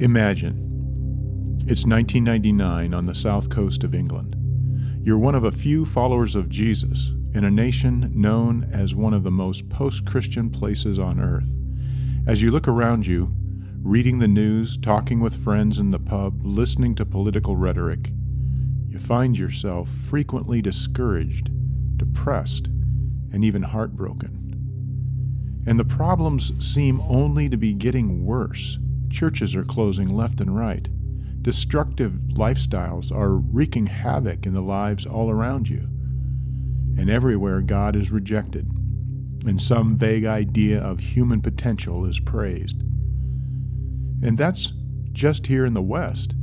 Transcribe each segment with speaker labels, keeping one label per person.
Speaker 1: Imagine it's 1999 on the south coast of England. You're one of a few followers of Jesus in a nation known as one of the most post Christian places on earth. As you look around you, reading the news, talking with friends in the pub, listening to political rhetoric, you find yourself frequently discouraged, depressed, and even heartbroken. And the problems seem only to be getting worse. Churches are closing left and right. Destructive lifestyles are wreaking havoc in the lives all around you. And everywhere God is rejected, and some vague idea of human potential is praised. And that's just here in the West.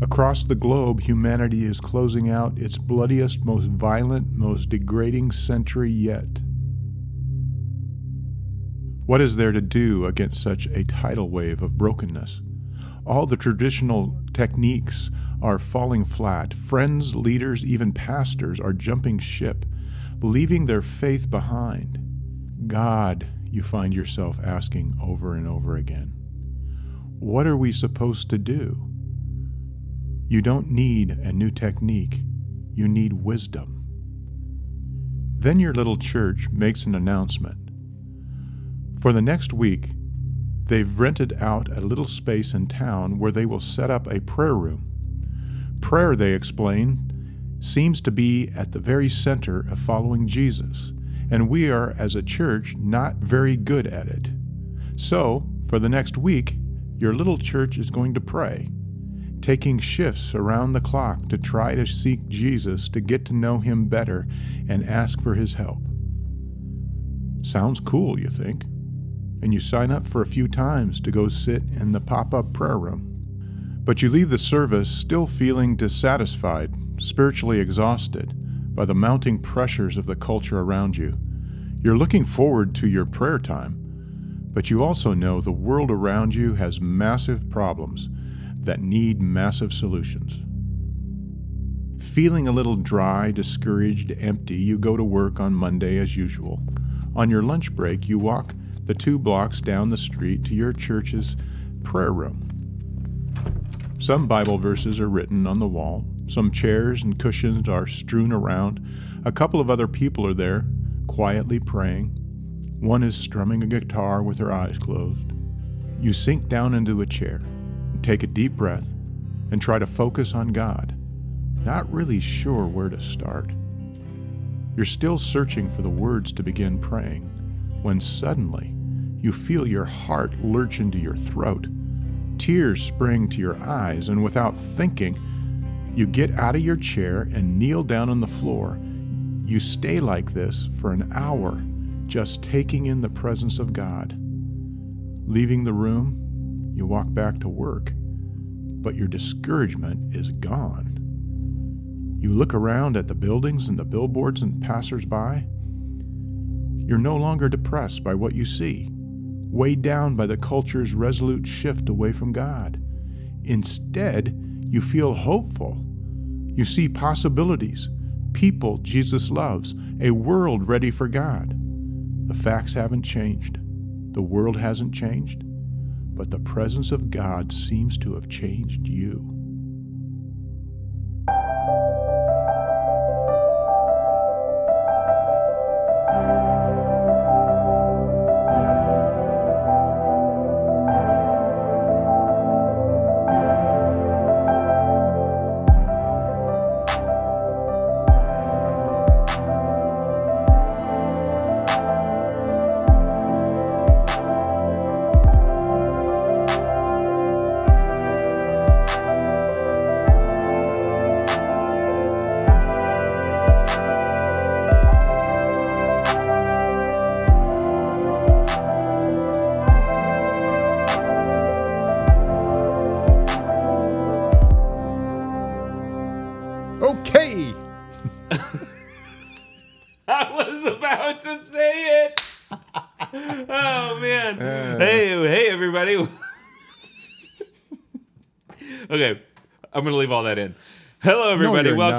Speaker 1: Across the globe, humanity is closing out its bloodiest, most violent, most degrading century yet. What is there to do against such a tidal wave of brokenness? All the traditional techniques are falling flat. Friends, leaders, even pastors are jumping ship, leaving their faith behind. God, you find yourself asking over and over again. What are we supposed to do? You don't need a new technique, you need wisdom. Then your little church makes an announcement. For the next week, they've rented out a little space in town where they will set up a prayer room. Prayer, they explain, seems to be at the very center of following Jesus, and we are, as a church, not very good at it. So, for the next week, your little church is going to pray, taking shifts around the clock to try to seek Jesus to get to know him better and ask for his help. Sounds cool, you think? And you sign up for a few times to go sit in the pop up prayer room. But you leave the service still feeling dissatisfied, spiritually exhausted by the mounting pressures of the culture around you. You're looking forward to your prayer time, but you also know the world around you has massive problems that need massive solutions. Feeling a little dry, discouraged, empty, you go to work on Monday as usual. On your lunch break, you walk the two blocks down the street to your church's prayer room. Some Bible verses are written on the wall, some chairs and cushions are strewn around, a couple of other people are there, quietly praying. One is strumming a guitar with her eyes closed. You sink down into a chair, take a deep breath, and try to focus on God, not really sure where to start. You're still searching for the words to begin praying when suddenly you feel your heart lurch into your throat. Tears spring to your eyes, and without thinking, you get out of your chair and kneel down on the floor. You stay like this for an hour, just taking in the presence of God. Leaving the room, you walk back to work, but your discouragement is gone. You look around at the buildings and the billboards and passersby. You're no longer depressed by what you see, weighed down by the culture's resolute shift away from God. Instead, you feel hopeful. You see possibilities, people Jesus loves, a world ready for God. The facts haven't changed, the world hasn't changed, but the presence of God seems to have changed you.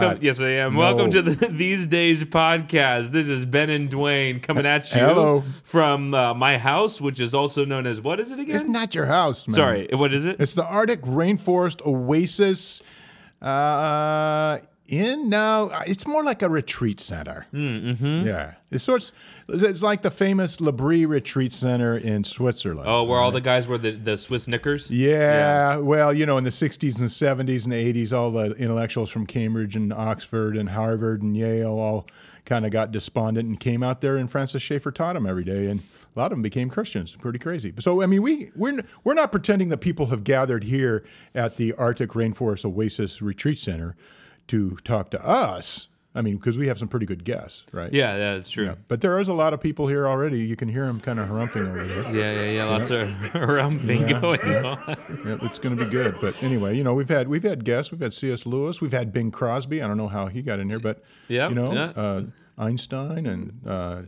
Speaker 2: Welcome. Yes, I am.
Speaker 1: No.
Speaker 2: Welcome to the These Days podcast. This is Ben and Dwayne coming at you
Speaker 1: Hello.
Speaker 2: from uh, my house, which is also known as what is it again?
Speaker 1: It's not your house, man.
Speaker 2: Sorry, what is it?
Speaker 1: It's the Arctic Rainforest Oasis. Uh, in no, it's more like a retreat center. Mm-hmm. Yeah, it's sort. of- It's like the famous L'Abri Retreat Center in Switzerland.
Speaker 2: oh, where all the guys were the, the Swiss knickers.
Speaker 1: Yeah, well, you know, in the 60s and 70s and 80s, all the intellectuals from Cambridge and Oxford and Harvard and Yale all kind of got despondent and came out there, and Francis Schaeffer taught them every day, and a lot of them became Christians. Pretty crazy. So, I mean, we we're we're not pretending that people have gathered here at the Arctic Rainforest Oasis Retreat Center to talk to us. I mean, because we have some pretty good guests, right?
Speaker 2: Yeah, yeah, that's true.
Speaker 1: But there is a lot of people here already. You can hear them kind of harumphing over there.
Speaker 2: Yeah, yeah, yeah. Lots of rumping going on.
Speaker 1: Yeah, it's going to be good. But anyway, you know, we've had we've had guests. We've had C.S. Lewis. We've had Bing Crosby. I don't know how he got in here, but
Speaker 2: Yeah,
Speaker 1: you know,
Speaker 2: yeah.
Speaker 1: uh, Einstein and uh,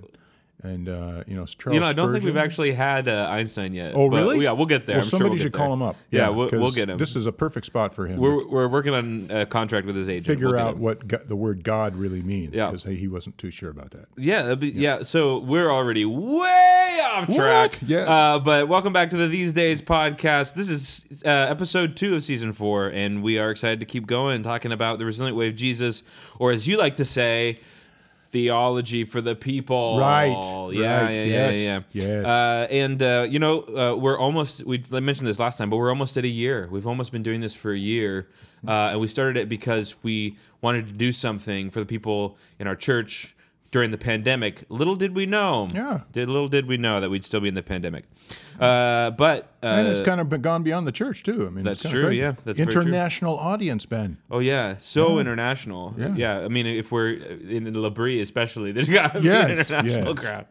Speaker 1: and uh, you know, Charles.
Speaker 2: You know, I don't think we've actually had uh, Einstein yet.
Speaker 1: Oh,
Speaker 2: but
Speaker 1: really?
Speaker 2: yeah, we'll get there.
Speaker 1: Well,
Speaker 2: I'm sure
Speaker 1: somebody
Speaker 2: we'll
Speaker 1: should
Speaker 2: there.
Speaker 1: call him up.
Speaker 2: Yeah, we'll,
Speaker 1: 'cause
Speaker 2: we'll get him.
Speaker 1: This is a perfect spot for him.
Speaker 2: we're, we're working on a contract with his agent.
Speaker 1: Figure
Speaker 2: We'll
Speaker 1: out what go- the word God really means
Speaker 2: Yeah.
Speaker 1: because he wasn't too sure about that.
Speaker 2: Yeah, be- yeah. So we're already way off track.
Speaker 1: What? Yeah.
Speaker 2: Uh, but welcome back to the These Days podcast. This is uh, episode two of season four, and we are excited to keep going, talking about the resilient way of Jesus, or as you like to say, theology for the people.
Speaker 1: Right,
Speaker 2: Yeah,
Speaker 1: right,
Speaker 2: yeah,
Speaker 1: yes,
Speaker 2: yeah, yeah.
Speaker 1: yes.
Speaker 2: Uh, and uh, you know, uh, we're almost. We I mentioned this last time, but we're almost at a year. We've almost been doing this for a year, uh, and we started it because we wanted to do something for the people in our church during the pandemic. Little did we know.
Speaker 1: Yeah.
Speaker 2: Did little did we know that we'd still be in the pandemic. Uh, but uh,
Speaker 1: And it's kind of gone beyond the church too. I mean,
Speaker 2: That's true, yeah, that's very true.
Speaker 1: international audience, Ben.
Speaker 2: oh yeah, so international.
Speaker 1: Yeah. yeah.
Speaker 2: I mean, if we're in L'Abri, especially, there's got to be
Speaker 1: Yes,
Speaker 2: an international
Speaker 1: yes.
Speaker 2: crowd.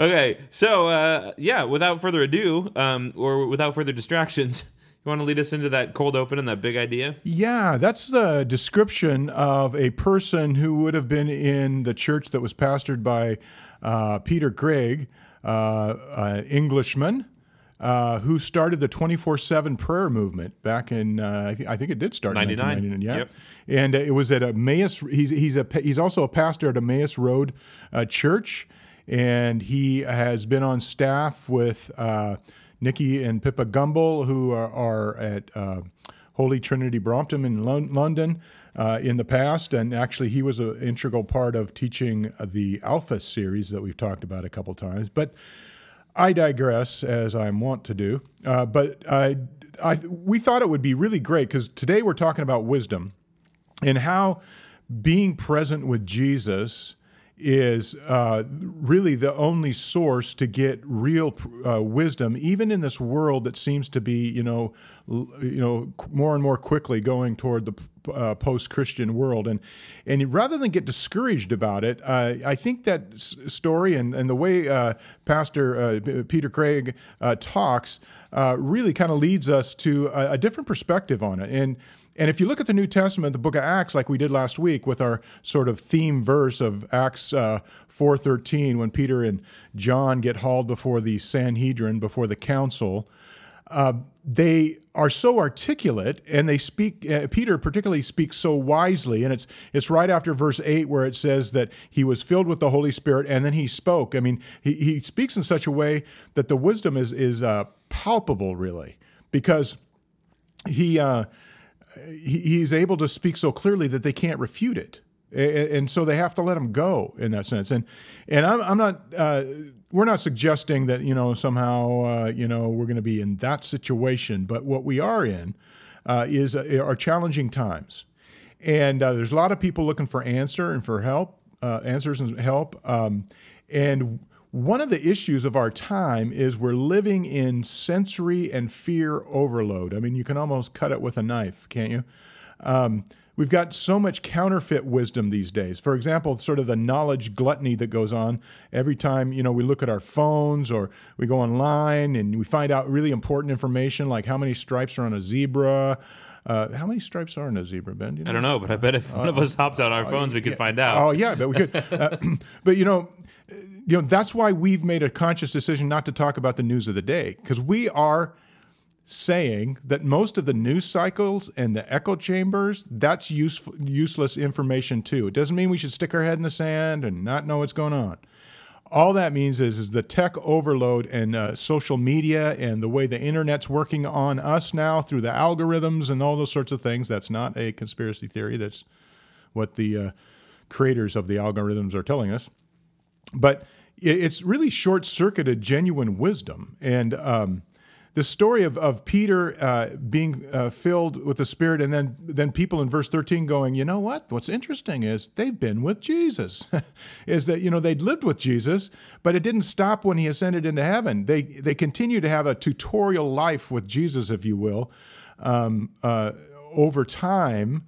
Speaker 2: Okay, so uh, yeah, without further ado, um, or without further distractions, you want to lead us into that cold open and that big idea?
Speaker 1: Yeah, that's the description of a person who would have been in the church that was pastored by uh, Peter Greig, uh, an Englishman. Uh, who started the 24/7 prayer movement back in uh, I, thi- I think it did start in
Speaker 2: 99.
Speaker 1: 1999 yeah
Speaker 2: Yep.
Speaker 1: and it was at Emmaus he's he's a he's also a pastor at Emmaus Road uh, Church and he has been on staff with uh, Nicky and Pippa Gumbel who are, are at uh, Holy Trinity Brompton in Lon- London uh, in the past, and actually he was an integral part of teaching the Alpha series that we've talked about a couple times. But I digress, as I'm wont to do. Uh, but I, I, we thought it would be really great because today we're talking about wisdom and how being present with Jesus is uh, really the only source to get real uh, wisdom, even in this world that seems to be, you know, l- you know, more and more quickly going toward the uh, post-Christian world. And and rather than get discouraged about it, uh, I think that s- story and, and the way uh, Pastor uh, Peter Greig talks really kind of leads us to a, a different perspective on it. And and if you look at the New Testament, the book of Acts, like we did last week with our sort of theme verse of Acts uh, 4.13, when Peter and John get hauled before the Sanhedrin, before the council, uh, they are so articulate and they speak uh, peter particularly speaks so wisely. And it's it's right after verse 8 where it says that he was filled with the holy spirit and then he spoke. I mean he, he speaks in such a way that the wisdom is is uh, palpable really because he uh, he's able to speak so clearly that they can't refute it, and, so they have to let him go in that sense. And and I'm, I'm not. Uh, we're not suggesting that you know somehow uh, you know we're going to be in that situation, but what we are in uh, is uh, are challenging times, and uh, there's a lot of people looking for answer and for help, uh, answers and help, um, and one of the issues of our time is we're living in sensory and fear overload. I mean, you can almost cut it with a knife, can't you? Um, we've got so much counterfeit wisdom these days. For example, sort of the knowledge gluttony that goes on every time you know we look at our phones or we go online and we find out really important information like how many stripes are on a zebra. Uh, how many stripes are on a zebra, Ben? Do you know?
Speaker 2: I don't know, but I bet if one of us hopped on our phones, we could find out.
Speaker 1: Oh yeah, but we could. Uh, but you know, you know that's why we've made a conscious decision not to talk about the news of the day because we are saying that most of the news cycles and the echo chambers that's useful, useless information too. It doesn't mean we should stick our head in the sand and not know what's going on. All that means is, is the tech overload and uh, social media and the way the internet's working on us now through the algorithms and all those sorts of things. That's not a conspiracy theory. That's what the uh, creators of the algorithms are telling us. But it's really short circuited genuine wisdom. And um, the story of, of Peter uh, being uh, filled with the Spirit, and then then people in verse thirteen going, you know what? What's interesting is they've been with Jesus. is that you know they'd lived with Jesus, but it didn't stop when he ascended into heaven. They they continue to have a tutorial life with Jesus, if you will, um, uh, over time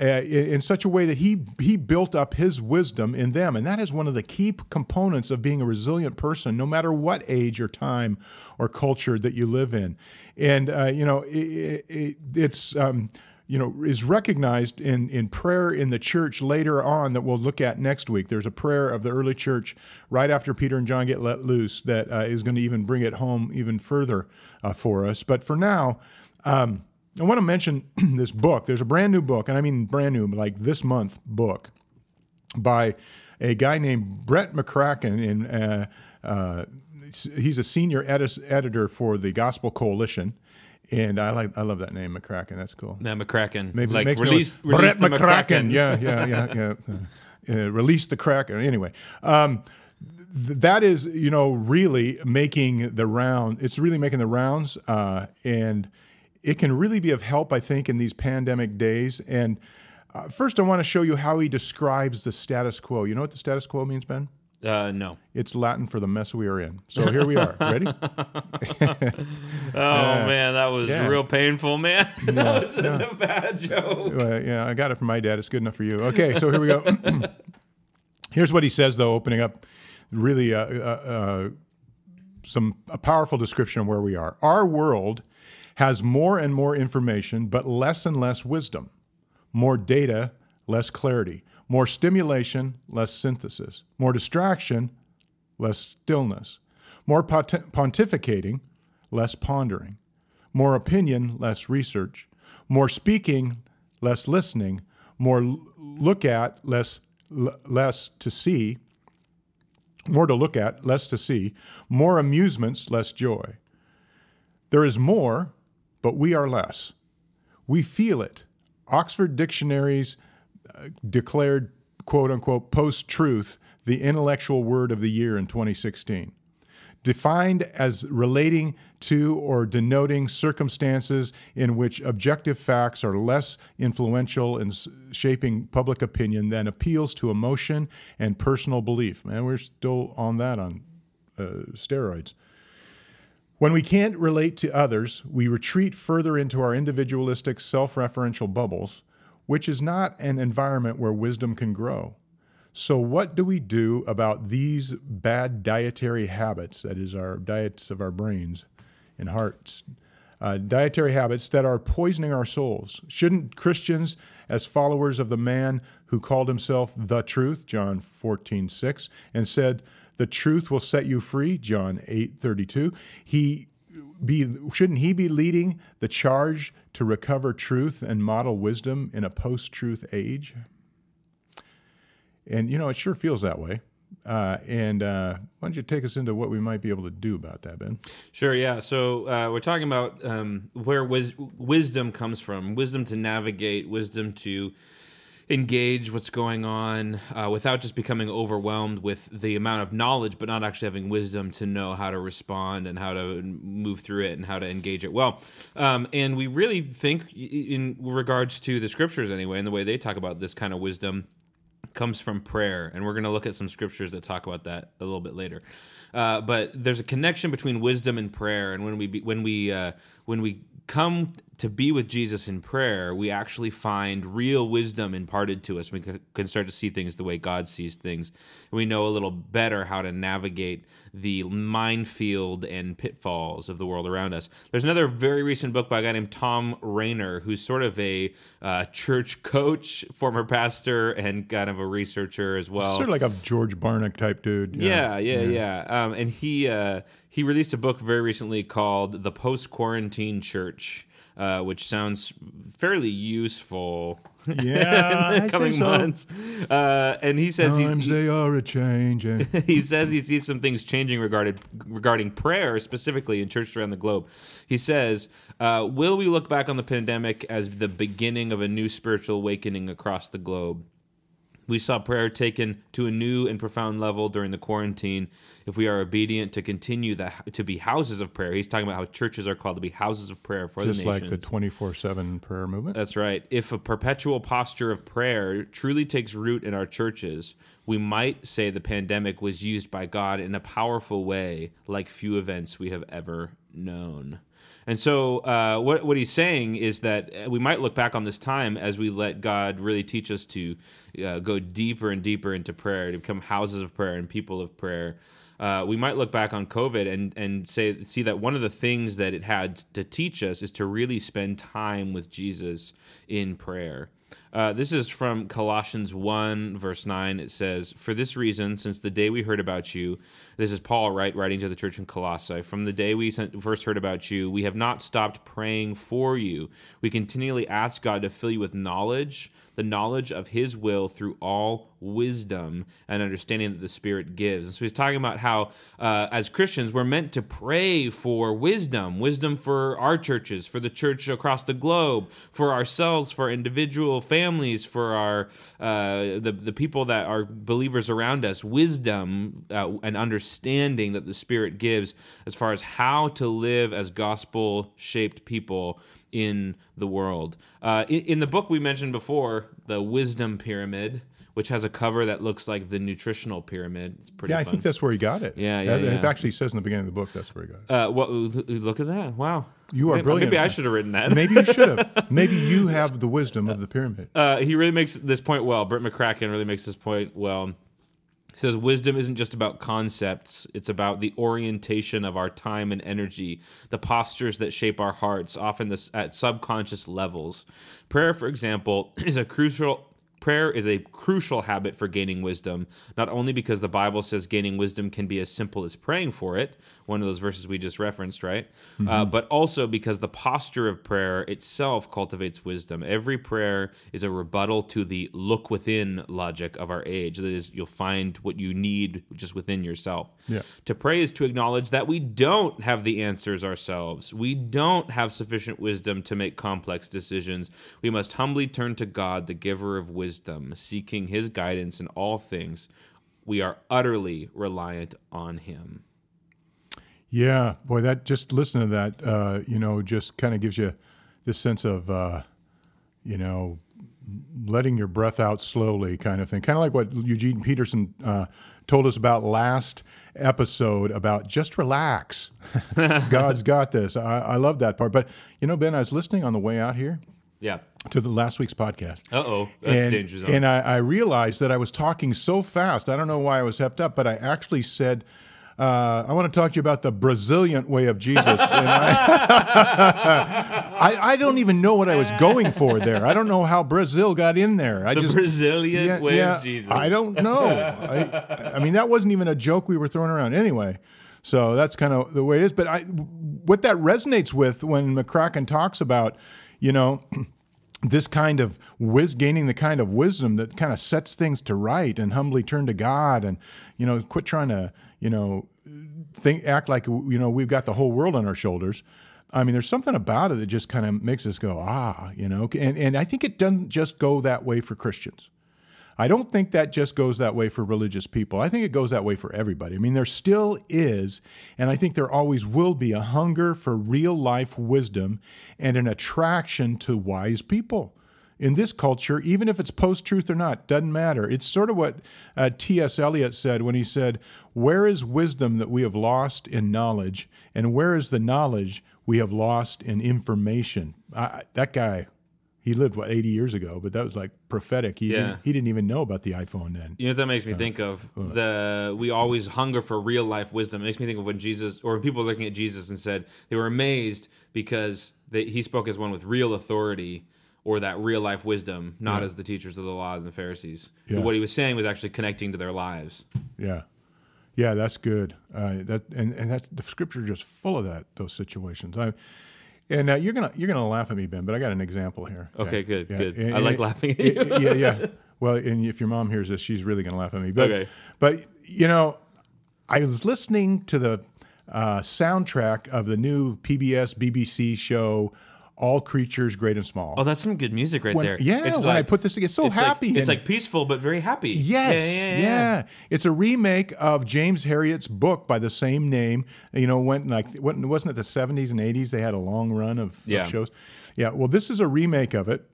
Speaker 1: uh, in such a way that he he built up his wisdom in them, and that is one of the key components of being a resilient person, no matter what age or time or culture that you live in. And uh, you know, it, it, it's. Um, you know, is recognized in, in prayer in the church later on that we'll look at next week. There's a prayer of the early church right after Peter and John get let loose that uh, is going to even bring it home even further uh, for us. But for now, um, I want to mention this book. There's a brand new book, and I mean brand new, like this month book by a guy named Brett McCracken. In, uh, uh, he's a senior editor for the Gospel Coalition. And I like I love that name McCracken. That's cool.
Speaker 2: Yeah, McCracken.
Speaker 1: Maybe
Speaker 2: like release,
Speaker 1: like,
Speaker 2: release
Speaker 1: Brett McCracken.
Speaker 2: McCracken.
Speaker 1: Yeah, yeah, yeah, yeah. Uh, release the Kraken. Anyway, um, th- that is you know really making the round. It's really making the rounds, uh, and it can really be of help, I think, in these pandemic days. And uh, first, I want to show you how he describes the status quo. You know what the status quo means, Ben?
Speaker 2: Uh, no.
Speaker 1: It's Latin for the mess we are in. So here we are. Ready?
Speaker 2: Oh man, that was
Speaker 1: yeah.
Speaker 2: real painful, man. that was such a bad joke.
Speaker 1: Uh, yeah, I got it from my dad. It's good enough for you. Okay, so here we go. Here's what he says, though, opening up really uh, uh, uh, some a powerful description of where we are. Our world has more and more information, but less and less wisdom, more data, less clarity, more stimulation, less synthesis, more distraction, less stillness, more pont- pontificating, less pondering, more opinion, less research, more speaking, less listening, more l- look at, less l- less to see, more to look at, less to see, more amusements, less joy. There is more, but we are less. We feel it. Oxford Dictionary's uh, declared, quote unquote, post truth the intellectual word of the year in 2016. Defined as relating to or denoting circumstances in which objective facts are less influential in shaping public opinion than appeals to emotion and personal belief. Man, we're still on that on uh, steroids. When we can't relate to others, we retreat further into our individualistic, self referential bubbles, which is not an environment where wisdom can grow. So, what do we do about these bad dietary habits, that is, our diets of our brains and hearts? Uh, dietary habits that are poisoning our souls. Shouldn't Christians, as followers of the man who called himself the truth, John 14, 6, and said, the truth will set you free, John 8, 32, he be, shouldn't he be leading the charge to recover truth and model wisdom in a post truth age? And, you know, it sure feels that way. Uh, and uh, why don't you take us into what we might be able to do about that, Ben?
Speaker 2: Sure, yeah. So uh, we're talking about um, where wis- wisdom comes from wisdom to navigate, wisdom to engage what's going on uh, without just becoming overwhelmed with the amount of knowledge, but not actually having wisdom to know how to respond and how to move through it and how to engage it well. Um, and we really think, in regards to the scriptures anyway, and the way they talk about this kind of wisdom comes from prayer, and we're going to look at some scriptures that talk about that a little bit later. Uh, but there's a connection between wisdom and prayer, and when we when we uh, when we come to be with Jesus in prayer, we actually find real wisdom imparted to us. We can start to see things the way God sees things. We know a little better how to navigate the minefield and pitfalls of the world around us. There's another very recent book by a guy named Thom Rainer, who's sort of a uh, church coach, former pastor, and kind of a researcher as well.
Speaker 1: Sort of like a George Barnick type dude.
Speaker 2: Yeah, yeah, yeah. yeah. Um, and he uh, he released a book very recently called The Post Quarantine Church, uh, which sounds fairly useful.
Speaker 1: Yeah,
Speaker 2: in the coming
Speaker 1: so.
Speaker 2: months. Uh, and he says he,
Speaker 1: Times they are a changing.
Speaker 2: he says he sees some things changing regarding regarding prayer, specifically in churches around the globe. He says, uh, "Will we look back on the pandemic as the beginning of a new spiritual awakening across the globe?" We saw prayer taken to a new and profound level during the quarantine. If we are obedient to continue that to be houses of prayer, he's talking about how churches are called to be houses of prayer for
Speaker 1: Just
Speaker 2: the
Speaker 1: like the 24 7 prayer movement.
Speaker 2: That's right. If a perpetual posture of prayer truly takes root in our churches, we might say the pandemic was used by God in a powerful way, like few events we have ever known. And so, uh, what what he's saying is that we might look back on this time as we let God really teach us to uh, go deeper and deeper into prayer, to become houses of prayer and people of prayer. Uh, we might look back on COVID and and say see that one of the things that it had to teach us is to really spend time with Jesus in prayer. Uh, this is from Colossians 1, verse 9. It says, For this reason, since the day we heard about you, this is Paul write, writing to the church in Colossae, from the day we first heard about you, we have not stopped praying for you. We continually ask God to fill you with knowledge, the knowledge of his will through all wisdom and understanding that the Spirit gives. And so he's talking about how, uh, as Christians, we're meant to pray for wisdom wisdom for our churches, for the church across the globe, for ourselves, for individual families, for our uh, the, the people that are believers around us, wisdom uh, and understanding that the Spirit gives as far as how to live as gospel shaped people in the world. Uh, in, in the book we mentioned before, the wisdom pyramid, which has a cover that looks like the nutritional pyramid. It's pretty.
Speaker 1: Yeah, I think that's where he got it.
Speaker 2: Yeah, yeah,
Speaker 1: That- It actually says in the beginning of the book that's where he got it.
Speaker 2: Uh, what? Look at that! Wow,
Speaker 1: You are
Speaker 2: Maybe-
Speaker 1: brilliant.
Speaker 2: Maybe I should have written that.
Speaker 1: Maybe you should have. Maybe you have the wisdom of the pyramid.
Speaker 2: uh, he really makes this point well. Brett McCracken really makes this point well. Says wisdom isn't just about concepts, it's about the orientation of our time and energy, the postures that shape our hearts, often this, at subconscious levels. Prayer, for example, is a crucial prayer is a crucial habit for gaining wisdom, not only because the Bible says gaining wisdom can be as simple as praying for it, one of those verses we just referenced, right? Uh, but also because the posture of prayer itself cultivates wisdom. Every prayer is a rebuttal to the look within logic of our age. That is, you'll find what you need just within yourself.
Speaker 1: Yeah.
Speaker 2: To pray is to acknowledge that we don't have the answers ourselves. We don't have sufficient wisdom to make complex decisions. We must humbly turn to God, the giver of wisdom, seeking his guidance in all things. We are utterly reliant on him.
Speaker 1: Yeah, boy, that just listen to that, uh, you know, just kind of gives you this sense of, uh, you know, letting your breath out slowly, kind of thing. Kind of like what Eugene Peterson uh, told us about last episode about just relax. God's got this. I, I love that part. But you know, Ben, I was listening on the way out here
Speaker 2: Yeah.
Speaker 1: To the last week's podcast.
Speaker 2: Uh oh. That's
Speaker 1: and,
Speaker 2: danger zone.
Speaker 1: And I, I realized that I was talking so fast. I don't know why I was hepped up, but I actually said, uh, I want to talk to you about the Brazilian way of Jesus. And I, I, I don't even know what I was going for there. I don't know how Brazil got in there. I
Speaker 2: the
Speaker 1: just
Speaker 2: Brazilian
Speaker 1: yeah,
Speaker 2: way
Speaker 1: yeah,
Speaker 2: of Jesus.
Speaker 1: I don't know. I, I mean, that wasn't even a joke we were throwing around anyway. So that's kind of the way it is. But I, what that resonates with when McCracken talks about, you know, this kind of whiz, gaining the kind of wisdom that kind of sets things to right and humbly turn to God and, you know, quit trying to, you know, think, act like, you know, we've got the whole world on our shoulders. I mean, there's something about it that just kind of makes us go, ah, you know, and, and I think it doesn't just go that way for Christians. I don't think that just goes that way for religious people. I think it goes that way for everybody. I mean, there still is, and I think there always will be, a hunger for real life wisdom and an attraction to wise people. In this culture, even if it's post truth or not, doesn't matter. It's sort of what uh, T.S. Eliot said when he said, Where is wisdom that we have lost in knowledge, and where is the knowledge we have lost in information? I, that guy, he lived what 80 years ago but that was like prophetic he,
Speaker 2: Yeah.
Speaker 1: didn't, he didn't even know about the iphone then
Speaker 2: You know what that makes me think of? The we always hunger for real life wisdom. It makes me think of when Jesus or when people were looking at Jesus and said they were amazed because they, he spoke as one with real authority or that real life wisdom, not as the teachers of the law and the Pharisees.
Speaker 1: Yeah.
Speaker 2: What he was saying was actually connecting to their lives.
Speaker 1: yeah Yeah, that's good. Uh, that and and that's the scripture just full of that those situations. I, and uh, you're gonna you're gonna laugh at me, Ben, but I got an example here.
Speaker 2: Okay,
Speaker 1: Yeah,
Speaker 2: good,
Speaker 1: yeah.
Speaker 2: good.
Speaker 1: And-
Speaker 2: I like laughing at you.
Speaker 1: yeah, yeah. Well, and if your mom hears this, she's really gonna laugh at me. But
Speaker 2: Okay.
Speaker 1: but you know, I was listening to the uh, soundtrack of the new PBS BBC show, All Creatures Great and Small.
Speaker 2: Oh, that's some good music right
Speaker 1: When-
Speaker 2: there.
Speaker 1: yeah,
Speaker 2: It's
Speaker 1: when I put this, it's so
Speaker 2: it's like-
Speaker 1: happy.
Speaker 2: it's
Speaker 1: and-
Speaker 2: like peaceful but very happy.
Speaker 1: Yes,
Speaker 2: Yeah,
Speaker 1: yeah,
Speaker 2: yeah, yeah.
Speaker 1: It's a remake of James Herriot's book by the same name. You know, went like wasn't it the seventies and eighties? They had a long run of, of shows. Yeah, well, this is a remake of it.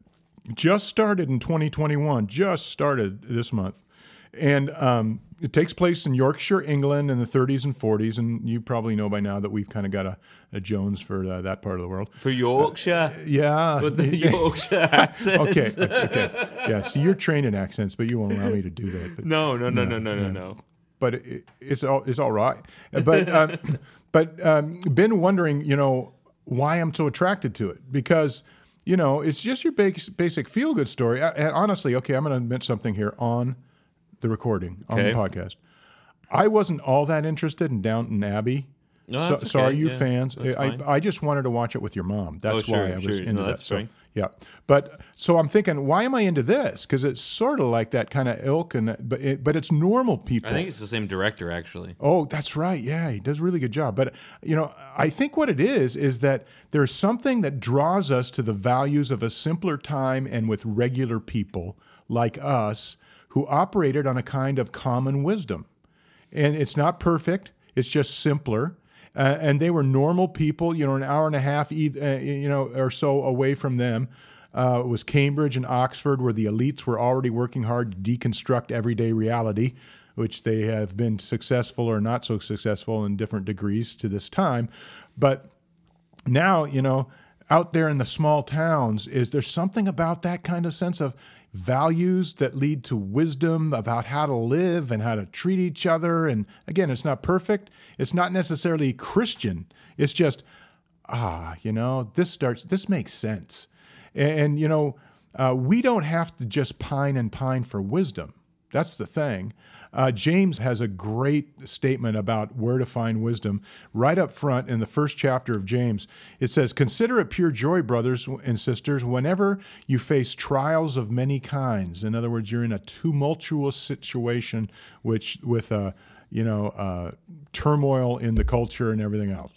Speaker 1: Just started in 2021. Just started this month, and um, it takes place in Yorkshire, England, in the 30s and 40s. And you probably know by now that we've kind of got a, a Jones for uh, that part of the world.
Speaker 2: For Yorkshire.
Speaker 1: Yeah.
Speaker 2: with the Yorkshire accent.
Speaker 1: okay. Okay. Yeah. So you're trained in accents, but you won't allow me to do that. But-
Speaker 2: No, no, no, no, no, no, no.
Speaker 1: but it, it's all it's all right. But um, but um, been wondering, you know, why I'm so attracted to it because you know it's just your basic, feel good story. Uh, And honestly, okay, I'm going to admit something here on the recording on the podcast. I wasn't all that interested in Downton Abbey.
Speaker 2: No,
Speaker 1: so,
Speaker 2: that's
Speaker 1: so are you
Speaker 2: Yeah,
Speaker 1: fans?
Speaker 2: that's
Speaker 1: I. I just wanted to watch it with your mom. That's
Speaker 2: Oh, sure,
Speaker 1: why I was
Speaker 2: sure.
Speaker 1: into
Speaker 2: No,
Speaker 1: that. So,
Speaker 2: fine.
Speaker 1: yeah, but so I'm thinking, why am I into this? Because it's sort of like that kind of ilk, and but it, but it's normal people.
Speaker 2: I think it's the same director actually.
Speaker 1: Oh, that's right. Yeah, he does a really good job. But you know, I think what it is is that there's something that draws us to the values of a simpler time and with regular people like us who operated on a kind of common wisdom. And it's not perfect. It's just simpler. Uh, and they were normal people. You know, an hour and a half, eith- uh, you know, or so away from them. Uh, was Cambridge and Oxford, where the elites were already working hard to deconstruct everyday reality, which they have been successful or not so successful in different degrees to this time. But now, you know, out there in the small towns, is there something about that kind of sense of values that lead to wisdom about how to live and how to treat each other? And again, it's not perfect. It's not necessarily Christian. It's just, ah, you know, this starts, this makes sense. And, and, you know, uh, we don't have to just pine and pine for wisdom. That's the thing. Uh, James has a great statement about where to find wisdom right up front in the first chapter of James. It says, Consider it pure joy, brothers and sisters, whenever you face trials of many kinds. In other words, you're in a tumultuous situation which, with uh, you know, uh, turmoil in the culture and everything else,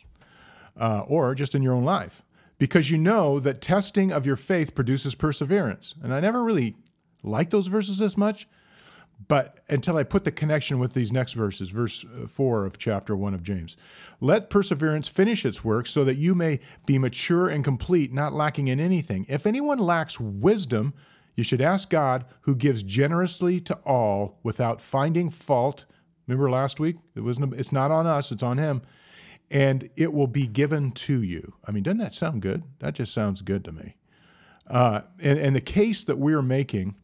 Speaker 1: uh, or just in your own life. Because you know that testing of your faith produces perseverance. And I never really liked those verses as much but until I put the connection with these next verses, verse uh, 4 of chapter 1 of James. Let perseverance finish its work so that you may be mature and complete, not lacking in anything. If anyone lacks wisdom, you should ask God, who gives generously to all without finding fault. Remember last week? It wasn't it's not on us, it's on him. And it will be given to you. I mean, doesn't that sound good? That just sounds good to me. Uh, and, and the case that we're making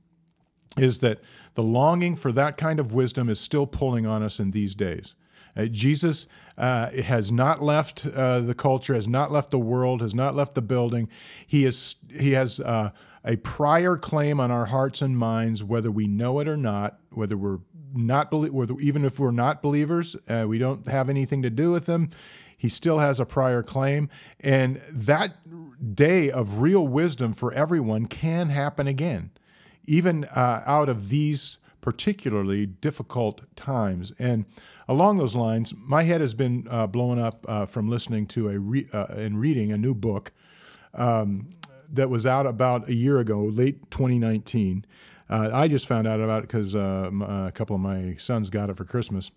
Speaker 1: is that the longing for that kind of wisdom is still pulling on us in these days. Uh, Jesus uh, has not left uh, the culture, has not left the world, has not left the building. He is he has uh, a prior claim on our hearts and minds, whether we know it or not, whether we're not belie- whether even if we're not believers, uh, we don't have anything to do with him. He still has a prior claim, and that day of real wisdom for everyone can happen again even uh, out of these particularly difficult times. And along those lines, my head has been uh, blown up uh, from listening to a re- uh, and reading a new book um, that was out about a year ago, late 2019. Uh, I just found out about it because uh, a couple of my sons got it for Christmas,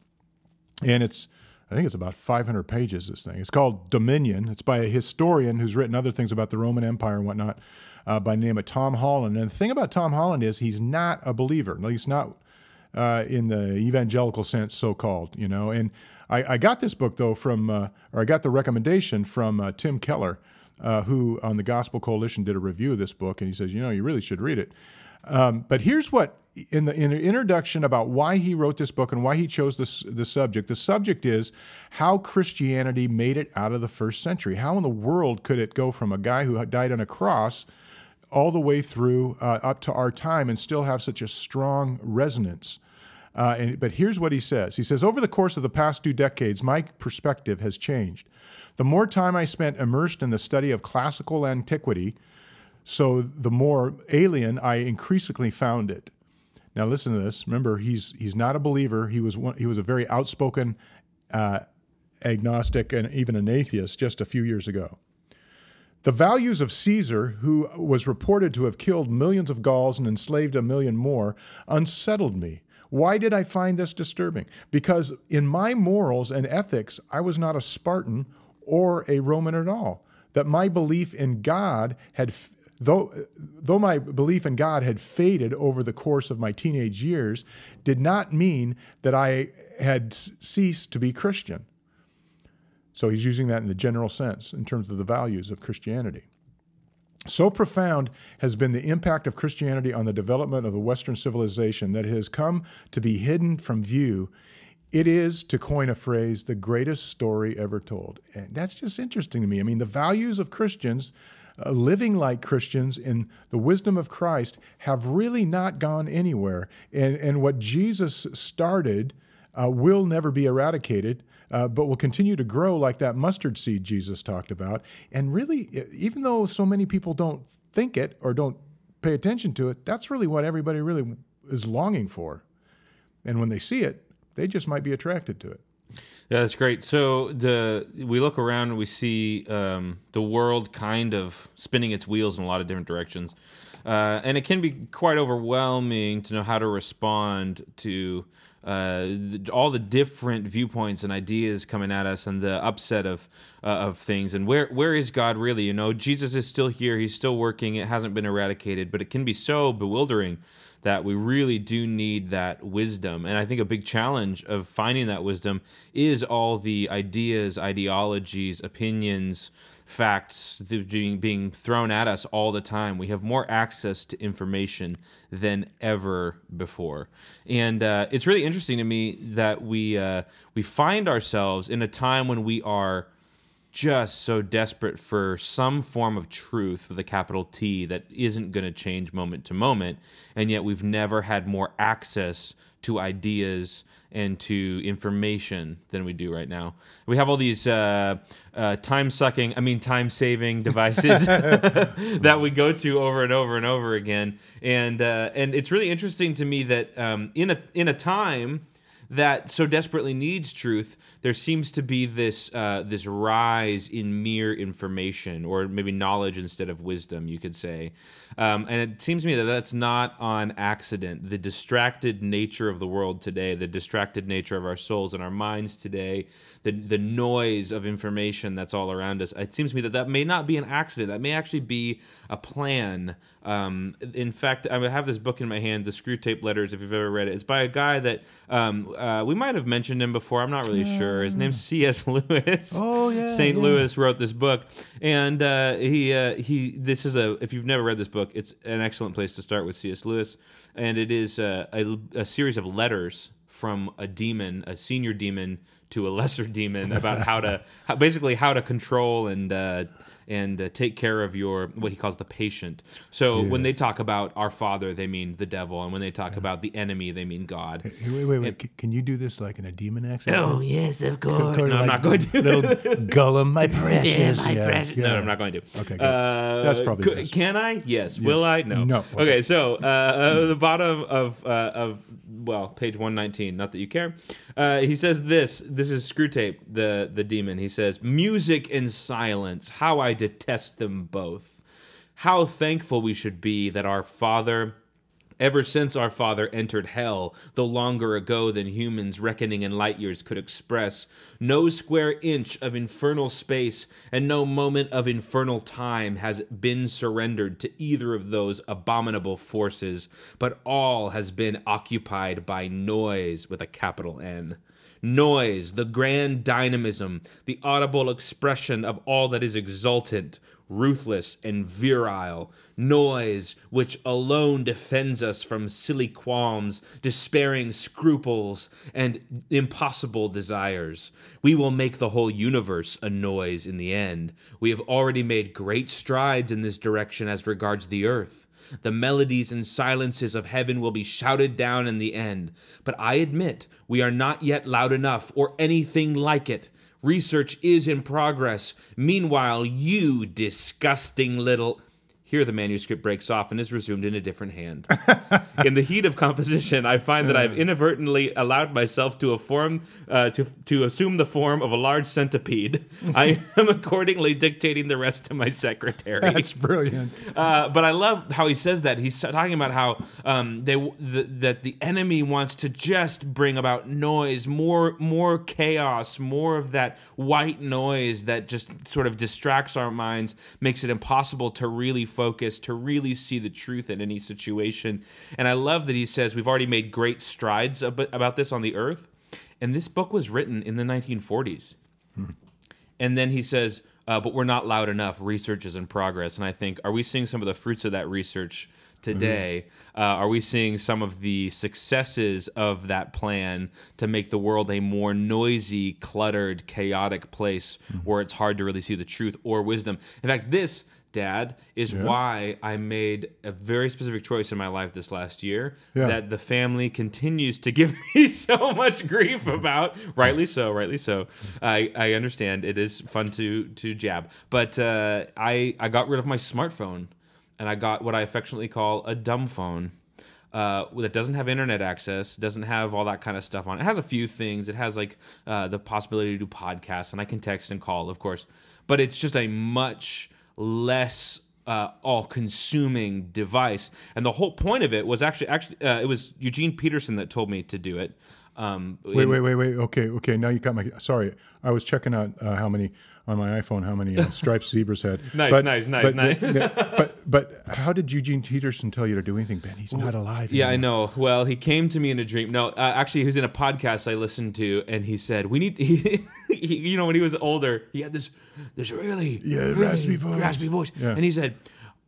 Speaker 1: and it's I think it's about 500 pages. This thing. It's called Dominion. It's by a historian who's written other things about the Roman Empire and whatnot, uh, by the name of Tom Holland. And the thing about Tom Holland is he's not a believer. At least not uh, in the evangelical sense, so called. You know. And I, I got this book though from, uh, or I got the recommendation from uh, Tim Keller, uh, who on the Gospel Coalition did a review of this book, and he says, you know, you really should read it. Um, but here's what in the, in the introduction about why he wrote this book and why he chose this the subject. The subject is how Christianity made it out of the first century. How in the world could it go from a guy who died on a cross all the way through uh, up to our time and still have such a strong resonance? Uh, and, but here's what he says He says, Over the course of the past two decades, my perspective has changed. The more time I spent immersed in the study of classical antiquity, so the more alien I increasingly found it. Now listen to this. Remember, he's he's not a believer. He was one, he was a very outspoken uh, agnostic and even an atheist just a few years ago. The values of Caesar, who was reported to have killed millions of Gauls and enslaved a million more, unsettled me. Why did I find this disturbing? Because in my morals and ethics, I was not a Spartan or a Roman at all. That my belief in God had, though, though my belief in God had faded over the course of my teenage years, did not mean that I had ceased to be Christian. So he's using that in the general sense in terms of the values of Christianity. So profound has been the impact of Christianity on the development of the Western civilization that it has come to be hidden from view. It is, to coin a phrase, the greatest story ever told. And that's just interesting to me. I mean, the values of Christians, uh, living like Christians in the wisdom of Christ, have really not gone anywhere. And, and what Jesus started uh, will never be eradicated uh, but will continue to grow like that mustard seed Jesus talked about. And really, even though so many people don't think it or don't pay attention to it, that's really what everybody really is longing for. And when they see it, they just might be attracted to it.
Speaker 2: Yeah, that's great. So the we look around and we see um, the world kind of spinning its wheels in a lot of different directions, uh, and it can be quite overwhelming to know how to respond to uh, all the different viewpoints and ideas coming at us and the upset of uh, of things. And where where is God really? You know Jesus is still here. He's still working. It hasn't been eradicated but it can be so bewildering that we really do need that wisdom and I think a big challenge of finding that wisdom is all the ideas ideologies opinions facts being, being thrown at us all the time. We have more access to information than ever before, and uh, it's really interesting to me that we uh, we find ourselves in a time when we are just so desperate for some form of truth with a capital T that isn't going to change moment to moment, and yet we've never had more access to ideas and to information than we do right now. We have all these uh, uh, time sucking, I mean, time saving devices that we go to over and over and over again, and uh, and it's really interesting to me that um, in a in a time that so desperately needs truth, there seems to be this uh, this rise in mere information, or maybe knowledge instead of wisdom, you could say. Um, and it seems to me that that's not on accident. The distracted nature of the world today, the distracted nature of our souls and our minds today, the the noise of information that's all around us. It seems to me that that may not be an accident. That may actually be a plan um, in fact, I have this book in my hand, The Screwtape Letters, if you've ever read it. It's by a guy that um, uh, we might have mentioned him before. I'm not really uh, sure. His name's C.S. Lewis.
Speaker 1: Oh, yeah.
Speaker 2: St.
Speaker 1: Yeah.
Speaker 2: Louis wrote this book. And uh, he, uh, he, this is a, if you've never read this book, it's an excellent place to start with C.S. Lewis. And it is uh, a, a series of letters from a demon, a senior demon, to a lesser demon about how to, how, basically, how to control and uh, and uh, take care of your what he calls the patient. So yeah. when they talk about our father, they mean the devil, and when they talk yeah. about the enemy, they mean God.
Speaker 1: Hey, wait, wait, wait. And, Can you do this like in a demon accent?
Speaker 2: Oh yes, of course. no, like I'm not going to.
Speaker 1: little Gollum, my precious.
Speaker 2: yeah, my precious. No, I'm not going to.
Speaker 1: Okay, good. Uh, that's probably.
Speaker 2: C- can I? Yes. yes. Will I? No.
Speaker 1: No.
Speaker 2: Okay, okay so uh, uh, the bottom of uh, of well, page 119. Not that you care. Uh, he says this. This is Screwtape, the the demon. He says, "Music and silence. How I detest them both. How thankful we should be that our Father Ever since our father entered hell, though longer ago than humans reckoning in light years could express, no square inch of infernal space and no moment of infernal time has been surrendered to either of those abominable forces, but all has been occupied by noise with a capital N. Noise, the grand dynamism, the audible expression of all that is exultant, ruthless, and virile, noise which alone defends us from silly qualms, despairing scruples, and impossible desires. We will make the whole universe a noise in the end. We have already made great strides in this direction as regards the earth. The melodies and silences of heaven will be shouted down in the end. But I admit we are not yet loud enough or anything like it. Research is in progress. Meanwhile, you disgusting little. Here, the manuscript breaks off and is resumed in a different hand. in the heat of composition, I find that I've inadvertently allowed myself to, form, uh, to, to assume the form of a large centipede. I am accordingly dictating the rest to my secretary.
Speaker 1: That's brilliant.
Speaker 2: Uh, but I love how he says that. He's talking about how um, they the, that the enemy wants to just bring about noise, more more chaos, more of that white noise that just sort of distracts our minds, makes it impossible to really focus, to really see the truth in any situation. And I love that he says we've already made great strides about this on the earth. And this book was written in the 1940s. And then he says, uh, but we're not loud enough. Research is in progress. And I think, are we seeing some of the fruits of that research today? Uh, are we seeing some of the successes of that plan to make the world a more noisy, cluttered, chaotic place where it's hard to really see the truth or wisdom? In fact, this. Dad is why I made a very specific choice in my life this last year
Speaker 1: Yeah.
Speaker 2: that the family continues to give me so much grief about. Rightly so, rightly so. I, I understand it is fun to to jab, but uh, I I got rid of my smartphone and I got what I affectionately call a dumb phone. Uh, that doesn't have internet access, doesn't have all that kind of stuff on it. It has a few things. It has like uh, the possibility to do podcasts, and I can text and call, of course. But it's just a much less uh, all-consuming device. And the whole point of it was actually actually uh, it was Eugene Peterson that told me to do it. Um,
Speaker 1: Wait,
Speaker 2: in-
Speaker 1: wait, wait, wait. Okay, okay. Now you got my. Sorry, I was checking out uh, how many on my iPhone how many uh, stripes zebras had.
Speaker 2: Nice,
Speaker 1: but,
Speaker 2: nice, nice,
Speaker 1: but,
Speaker 2: nice.
Speaker 1: but but how did Eugene Peterson tell you to do anything, Ben? He's not alive.
Speaker 2: Yeah, I know. Well, he came to me in a dream. No, uh, actually, he was in a podcast I listened to, and he said, "We need." He, he, you know, when he was older, he had this this really
Speaker 1: Yeah,
Speaker 2: really
Speaker 1: raspy voice.
Speaker 2: raspy voice,
Speaker 1: Yeah.
Speaker 2: and he said,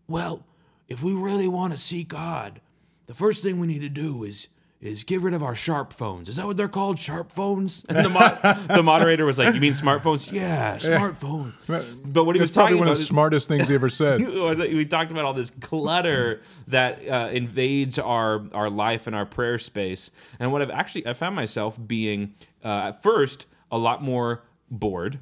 Speaker 2: "Well, if we really want to see God, the first thing we need to do is." Is get rid of our sharp phones. Is that what they're called? Sharp phones? And the, mo- the moderator was like, "You mean smartphones? Yeah, smartphones." But what he was talking
Speaker 1: one of the
Speaker 2: is-
Speaker 1: smartest things he ever said.
Speaker 2: we talked about all this clutter that uh, invades our our life and our prayer space. And what I've actually I found myself being uh, at first a lot more bored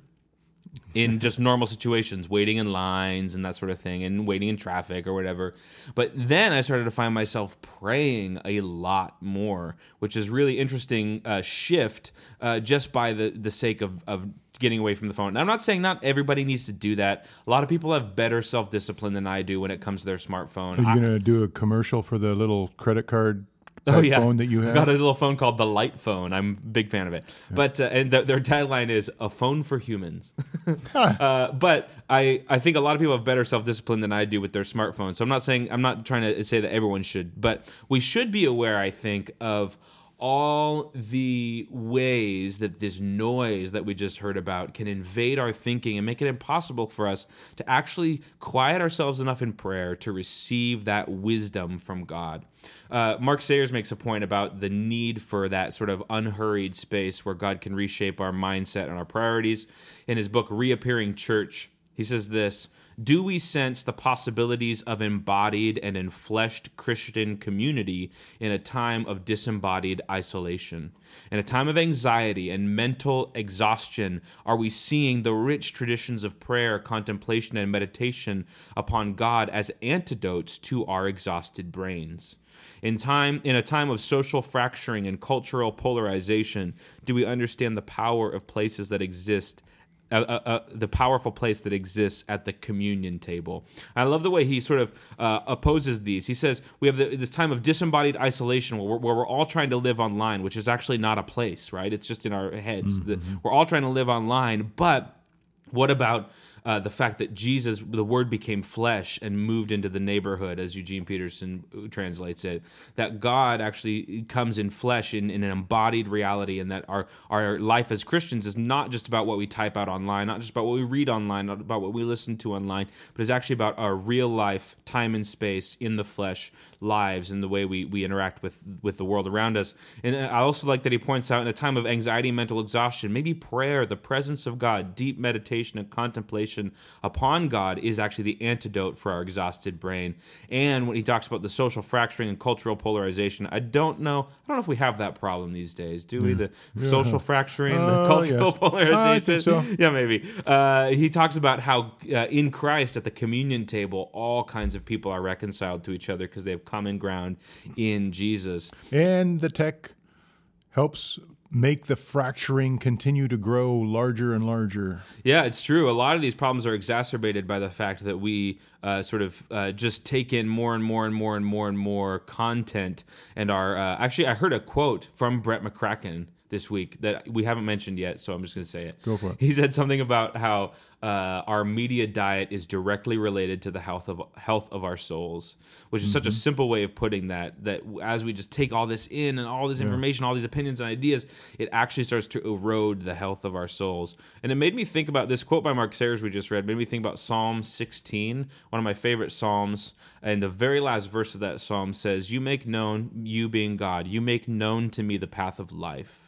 Speaker 2: in just normal situations, waiting in lines and that sort of thing, and waiting in traffic or whatever. But then I started to find myself praying a lot more, which is really interesting uh, shift uh, just by the the sake of of getting away from the phone. Now, I'm not saying not everybody needs to do that. A lot of people have better self discipline than I do when it comes to their smartphone.
Speaker 1: Are you going to do a commercial for the little credit card
Speaker 2: Oh yeah,
Speaker 1: phone that you have.
Speaker 2: I got a little phone called the Light Phone. I'm a big fan of it. But uh, and th- their tagline is "a phone for humans." uh, but I I think a lot of people have better self discipline than I do with their smartphones. So I'm not saying I'm not trying to say that everyone should, but we should be aware. I think of all the ways that this noise that we just heard about can invade our thinking and make it impossible for us to actually quiet ourselves enough in prayer to receive that wisdom from God. Uh, Mark Sayers makes a point about the need for that sort of unhurried space where God can reshape our mindset and our priorities. In his book, Reappearing Church, he says this Do we sense the possibilities of embodied and enfleshed Christian community in a time of disembodied isolation? In a time of anxiety and mental exhaustion, are we seeing the rich traditions of prayer, contemplation, and meditation upon God as antidotes to our exhausted brains? In time in a time of social fracturing and cultural polarization, do we understand the power of places that exist uh, uh, uh, the powerful place that exists at the communion table. I love the way he sort of uh, opposes these. He says we have the, this time of disembodied isolation where we're, where we're all trying to live online, which is actually not a place, right? It's just in our heads. The- we're all trying to live online, but what about uh, the fact that Jesus, the Word became flesh and moved into the neighborhood, as Eugene Peterson translates it? That God actually comes in flesh in, in an embodied reality, and that our, our life as Christians is not just about what we type out online, not just about what we read online, not about what we listen to online, but is actually about our real life, time and space, in the flesh lives, and the way we, we interact with, with the world around us. And I also like that he points out in a time of anxiety, mental exhaustion, maybe prayer, the presence of God, deep meditation and contemplation meditation upon God is actually the antidote for our exhausted brain. And when he talks about the social fracturing and cultural polarization, I don't know. I don't know if we have that problem these days, do we? The social fracturing, the
Speaker 1: Uh,
Speaker 2: cultural
Speaker 1: yes.
Speaker 2: polarization.
Speaker 1: I think so.
Speaker 2: Yeah, maybe. Uh, he talks about how uh, in Christ at the communion table, all kinds of people are reconciled to each other because they have common ground in Jesus.
Speaker 1: And the tech helps make the fracturing continue to grow larger and larger.
Speaker 2: Yeah, it's true. A lot of these problems are exacerbated by the fact that we uh, sort of uh, just take in more and more and more and more and more content. And are uh, actually, I heard a quote from Brett McCracken this week that we haven't mentioned yet, so I'm just going to say it.
Speaker 1: Go for it.
Speaker 2: He said something about how uh, our media diet is directly related to the health of health of our souls, which is such a simple way of putting that. That as we just take all this in and all this information, all these opinions and ideas, it actually starts to erode the health of our souls. And it made me think about this quote by Mark Sayers we just read. Made me think about Psalm 16, one of my favorite psalms. And the very last verse of that psalm says, "You make known, you being God, you make known to me the path of life."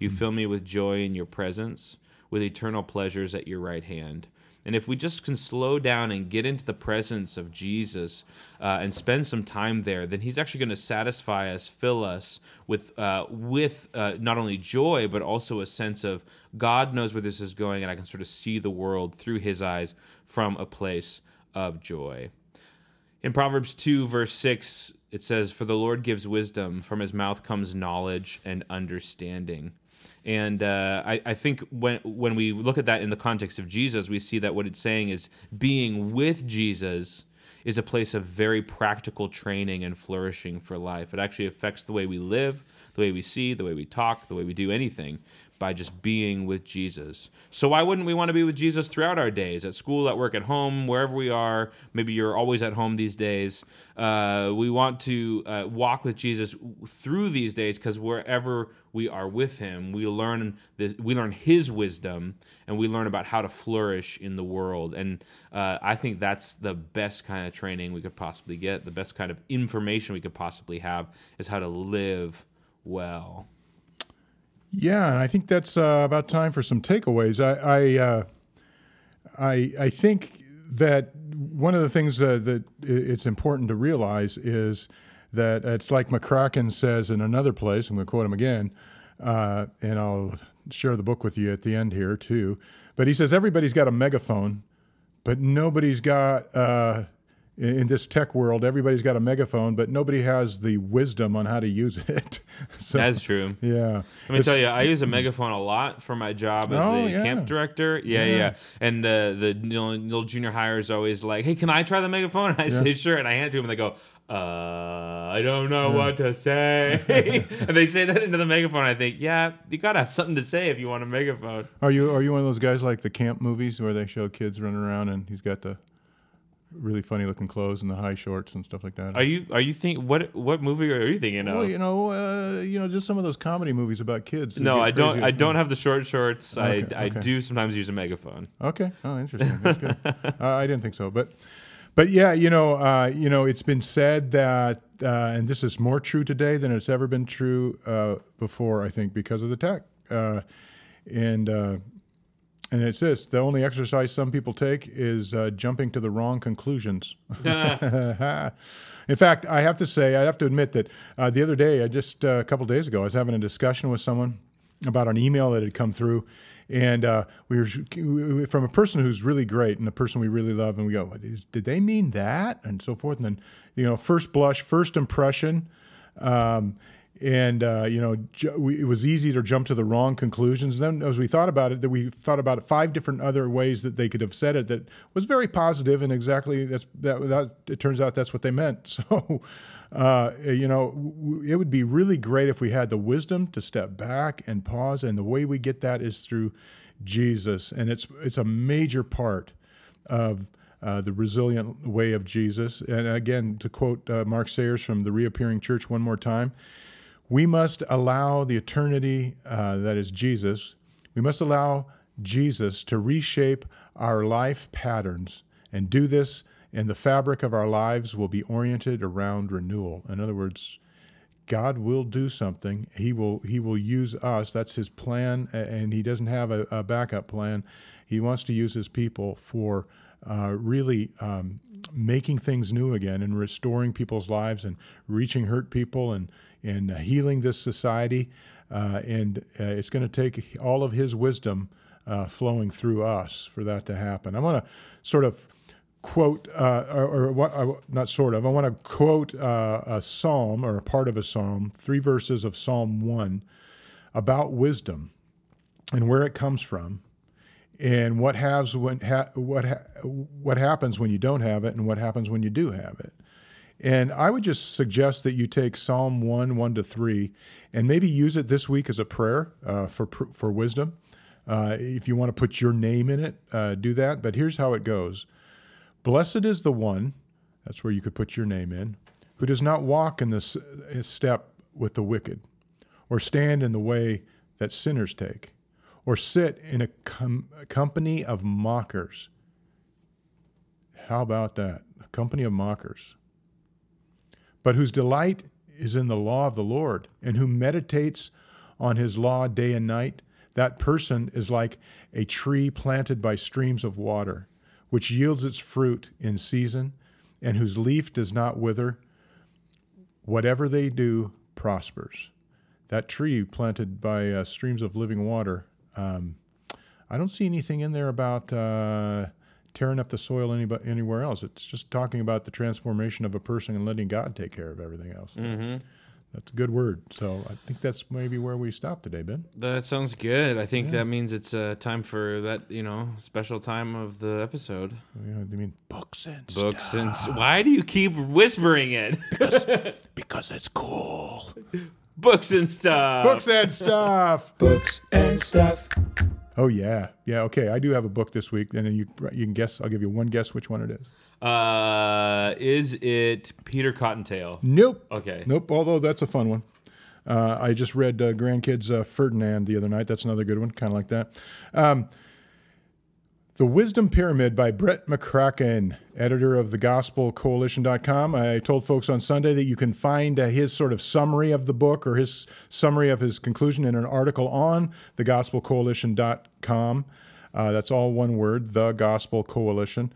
Speaker 2: You fill me with joy in your presence, with eternal pleasures at your right hand. And if we just can slow down and get into the presence of Jesus uh, and spend some time there, then He's actually going to satisfy us, fill us with uh, with uh, not only joy but also a sense of God knows where this is going, and I can sort of see the world through His eyes from a place of joy. In Proverbs 2, verse 6, it says, For the Lord gives wisdom, from his mouth comes knowledge and understanding. And uh, I, I think when when we look at that in the context of Jesus, we see that what it's saying is being with Jesus is a place of very practical training and flourishing for life. It actually affects the way we live, the way we see, the way we talk, the way we do anything by just being with Jesus. So why wouldn't we want to be with Jesus throughout our days, at school, at work, at home, wherever we are? Maybe you're always at home these days. Uh, we want to uh, walk with Jesus through these days because wherever we are with Him, we learn this. We learn His wisdom, and we learn about how to flourish in the world. And uh, I think that's the best kind of training we could possibly get. The best kind of information we could possibly have is how to live well.
Speaker 1: Yeah, and I think that's uh, about time for some takeaways. I I, uh, I I think that one of the things uh, that it's important to realize is that it's like McCracken says in another place. I'm going to quote him again, uh, and I'll share the book with you at the end here too. But he says everybody's got a megaphone, but nobody's got uh, in this tech world. Everybody's got a megaphone, but nobody has the wisdom on how to use it. so,
Speaker 2: That's true.
Speaker 1: yeah.
Speaker 2: Let me tell you, I use a megaphone a lot for my job as
Speaker 1: Oh,
Speaker 2: a
Speaker 1: yeah.
Speaker 2: camp director. Yeah, yeah.
Speaker 1: Yeah.
Speaker 2: And uh, the you know, little junior hire is always like, "Hey, can I try the megaphone?" And I say, "Sure." And I hand it to them, and they go, "Uh, I don't know what to say." and they say that into the megaphone. I think, yeah, you gotta have something to say if you want a megaphone.
Speaker 1: Are you are you one of those guys like the camp movies where they show kids running around and he's got the really funny looking clothes and the high shorts and stuff like that?
Speaker 2: Are you are you think what what movie are you thinking of?
Speaker 1: well, you know, uh, you know, just some of those comedy movies about kids.
Speaker 2: no, I don't. I don't have the short shorts.
Speaker 1: Okay,
Speaker 2: I I
Speaker 1: okay.
Speaker 2: do sometimes use a megaphone.
Speaker 1: Okay. Oh, interesting. That's good. uh, I didn't think so, but but yeah, you know, uh, you know, it's been said that, uh, and this is more true today than it's ever been true uh, before. I think because of the tech, uh, and uh, and it's this: the only exercise some people take is uh, jumping to the wrong conclusions. In fact, I have to say, I have to admit that uh, the other day, I just uh, a couple days ago, I was having a discussion with someone about an email that had come through, and uh, we were from a person who's really great and a person we really love, and we go, "What is, "Did they mean that?" and so forth, and then you know, first blush, first impression. Um, and uh, you know ju- we, it was easy to jump to the wrong conclusions. Then, as we thought about it, that we thought about five different other ways that they could have said it that was very positive, and exactly that's that. that it turns out that's what they meant. So, uh, you know, w- it would be really great if we had the wisdom to step back and pause, and the way we get that is through Jesus, and it's it's a major part of uh, the resilient way of Jesus. And again, to quote uh, Mark Sayers from the Reappearing Church one more time, we must allow the eternity uh, that is Jesus, we must allow Jesus to reshape our life patterns and do this, and the fabric of our lives will be oriented around renewal. In other words, God will do something. He will he will use us. That's his plan, and he doesn't have a, a backup plan. He wants to use his people for uh, really um, making things new again and restoring people's lives and reaching hurt people and and healing this society. Uh, and uh, it's going to take all of his wisdom uh, flowing through us for that to happen. I want to sort of quote, uh, or, or not sort of, I want to quote a psalm or a part of a psalm, three verses of Psalm 1 about wisdom and where it comes from and what when ha, what ha, what happens when you don't have it and what happens when you do have it. And I would just suggest that you take Psalm 1, 1 to 3, and maybe use it this week as a prayer uh, for, for wisdom. Uh, if you want to put your name in it, uh, do that. But here's how it goes Blessed is the one, that's where you could put your name in, who does not walk in the step with the wicked, or stand in the way that sinners take, or sit in a com- company of mockers. How about that? A company of mockers. But whose delight is in the law of the Lord, and who meditates on his law day and night, that person is like a tree planted by streams of water, which yields its fruit in season, and whose leaf does not wither. Whatever they do prospers. That tree planted by uh, streams of living water. Um, I don't see anything in there about uh, tearing up the soil any, anywhere else. It's just talking about the transformation of a person and letting God take care of everything else.
Speaker 2: Mm-hmm.
Speaker 1: That's a good word. So I think that's maybe where we stop today, Ben.
Speaker 2: That sounds good. I think that means it's uh, time for that, you know, special time of the episode.
Speaker 1: You I mean, books and
Speaker 2: Books
Speaker 1: stuff.
Speaker 2: and why do you keep whispering it?
Speaker 1: because it's cool.
Speaker 2: Books and stuff.
Speaker 1: Books and stuff.
Speaker 3: Books and stuff.
Speaker 1: Oh yeah, yeah. Okay, I do have a book this week, and then you you can guess. I'll give you one guess which one it is.
Speaker 2: Uh, is it Peter Cottontail?
Speaker 1: Nope.
Speaker 2: Okay.
Speaker 1: Nope. Although that's a fun one. Uh, I just read uh, Grandkids uh, Ferdinand the other night. That's another good one, kind of like that. Um, the Wisdom Pyramid by Brett McCracken, editor of thegospelcoalition.com. I told folks on Sunday that you can find uh, his sort of summary of the book or his summary of his conclusion in an article on thegospelcoalition.com. Uh, that's all one word, The Gospel Coalition.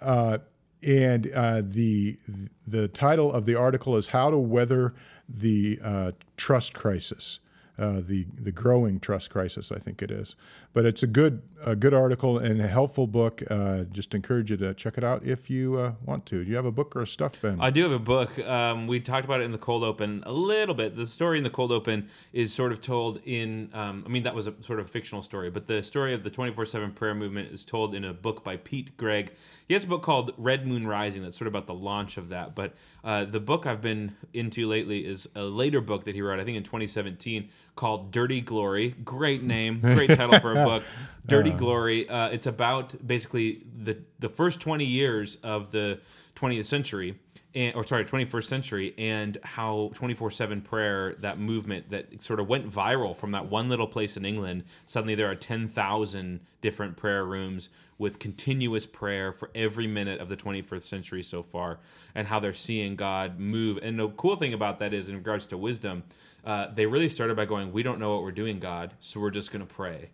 Speaker 1: Uh, and uh, the the title of the article is "How to Weather the uh, Trust Crisis." Uh, the the growing trust crisis. I think it is, but it's a good a good article and a helpful book. Uh, just encourage you to check it out if you uh, want to. Do you have a book or a stuff, Ben?
Speaker 2: I do have a book. Um, we talked about it in the cold open a little bit. The story in the cold open is sort of told in. Um, I mean, that was a sort of fictional story, but the story of the twenty four seven prayer movement is told in a book by Pete Greig. He has a book called Red Moon Rising that's sort of about the launch of that. But uh, the book I've been into lately is a later book that he wrote, I think in 2017, called Dirty Glory. Great name, great title for a book. Dirty Glory. Uh, it's about basically the the first 20 years of the 20th century. And, or sorry, 21st century, and how 24 7 prayer, that movement that sort of went viral from that one little place in England, suddenly there are 10,000 different prayer rooms with continuous prayer for every minute of the 21st century so far, and how they're seeing God move. And the cool thing about that is, in regards to wisdom, uh, they really started by going, We don't know what we're doing, God, so we're just going to pray.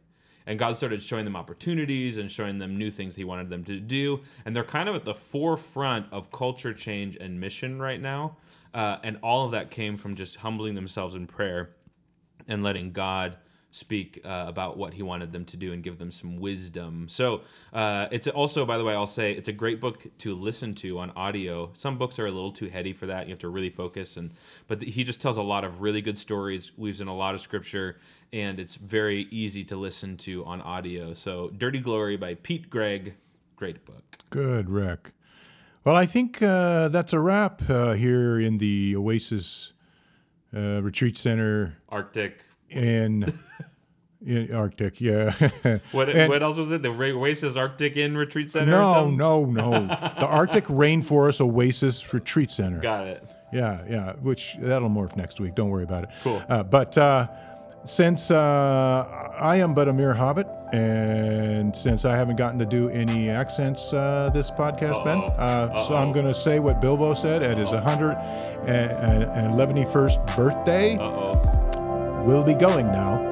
Speaker 2: And God started showing them opportunities and showing them new things He wanted them to do. And they're kind of at the forefront of culture change and mission right now. Uh, and all of that came from just humbling themselves in prayer and letting God speak uh, about what he wanted them to do and give them some wisdom. So uh, it's also, by the way, I'll say it's a great book to listen to on audio. Some books are a little too heady for that. You have to really focus, and but he just tells a lot of really good stories, weaves in a lot of scripture, and it's very easy to listen to on audio. So Dirty Glory by Pete Greig, great book.
Speaker 1: Good, Rick. Well, I think uh, that's a wrap uh, here in the Oasis uh, Retreat Center
Speaker 2: Arctic.
Speaker 1: In, in Arctic. Yeah.
Speaker 2: What
Speaker 1: And-
Speaker 2: what else was it? The Oasis Arctic Inn Retreat Center.
Speaker 1: No, no, no. the Arctic Rainforest Oasis Retreat Center.
Speaker 2: Got it.
Speaker 1: Yeah, yeah. Which that'll morph next week. Don't worry about it.
Speaker 2: Cool.
Speaker 1: Uh, but uh, Since uh, I am but a mere hobbit, and since I haven't gotten to do any accents uh, this podcast, Ben, uh, so I'm going to say what Bilbo said at his 111st birthday.
Speaker 2: Uh oh.
Speaker 1: We'll be going now.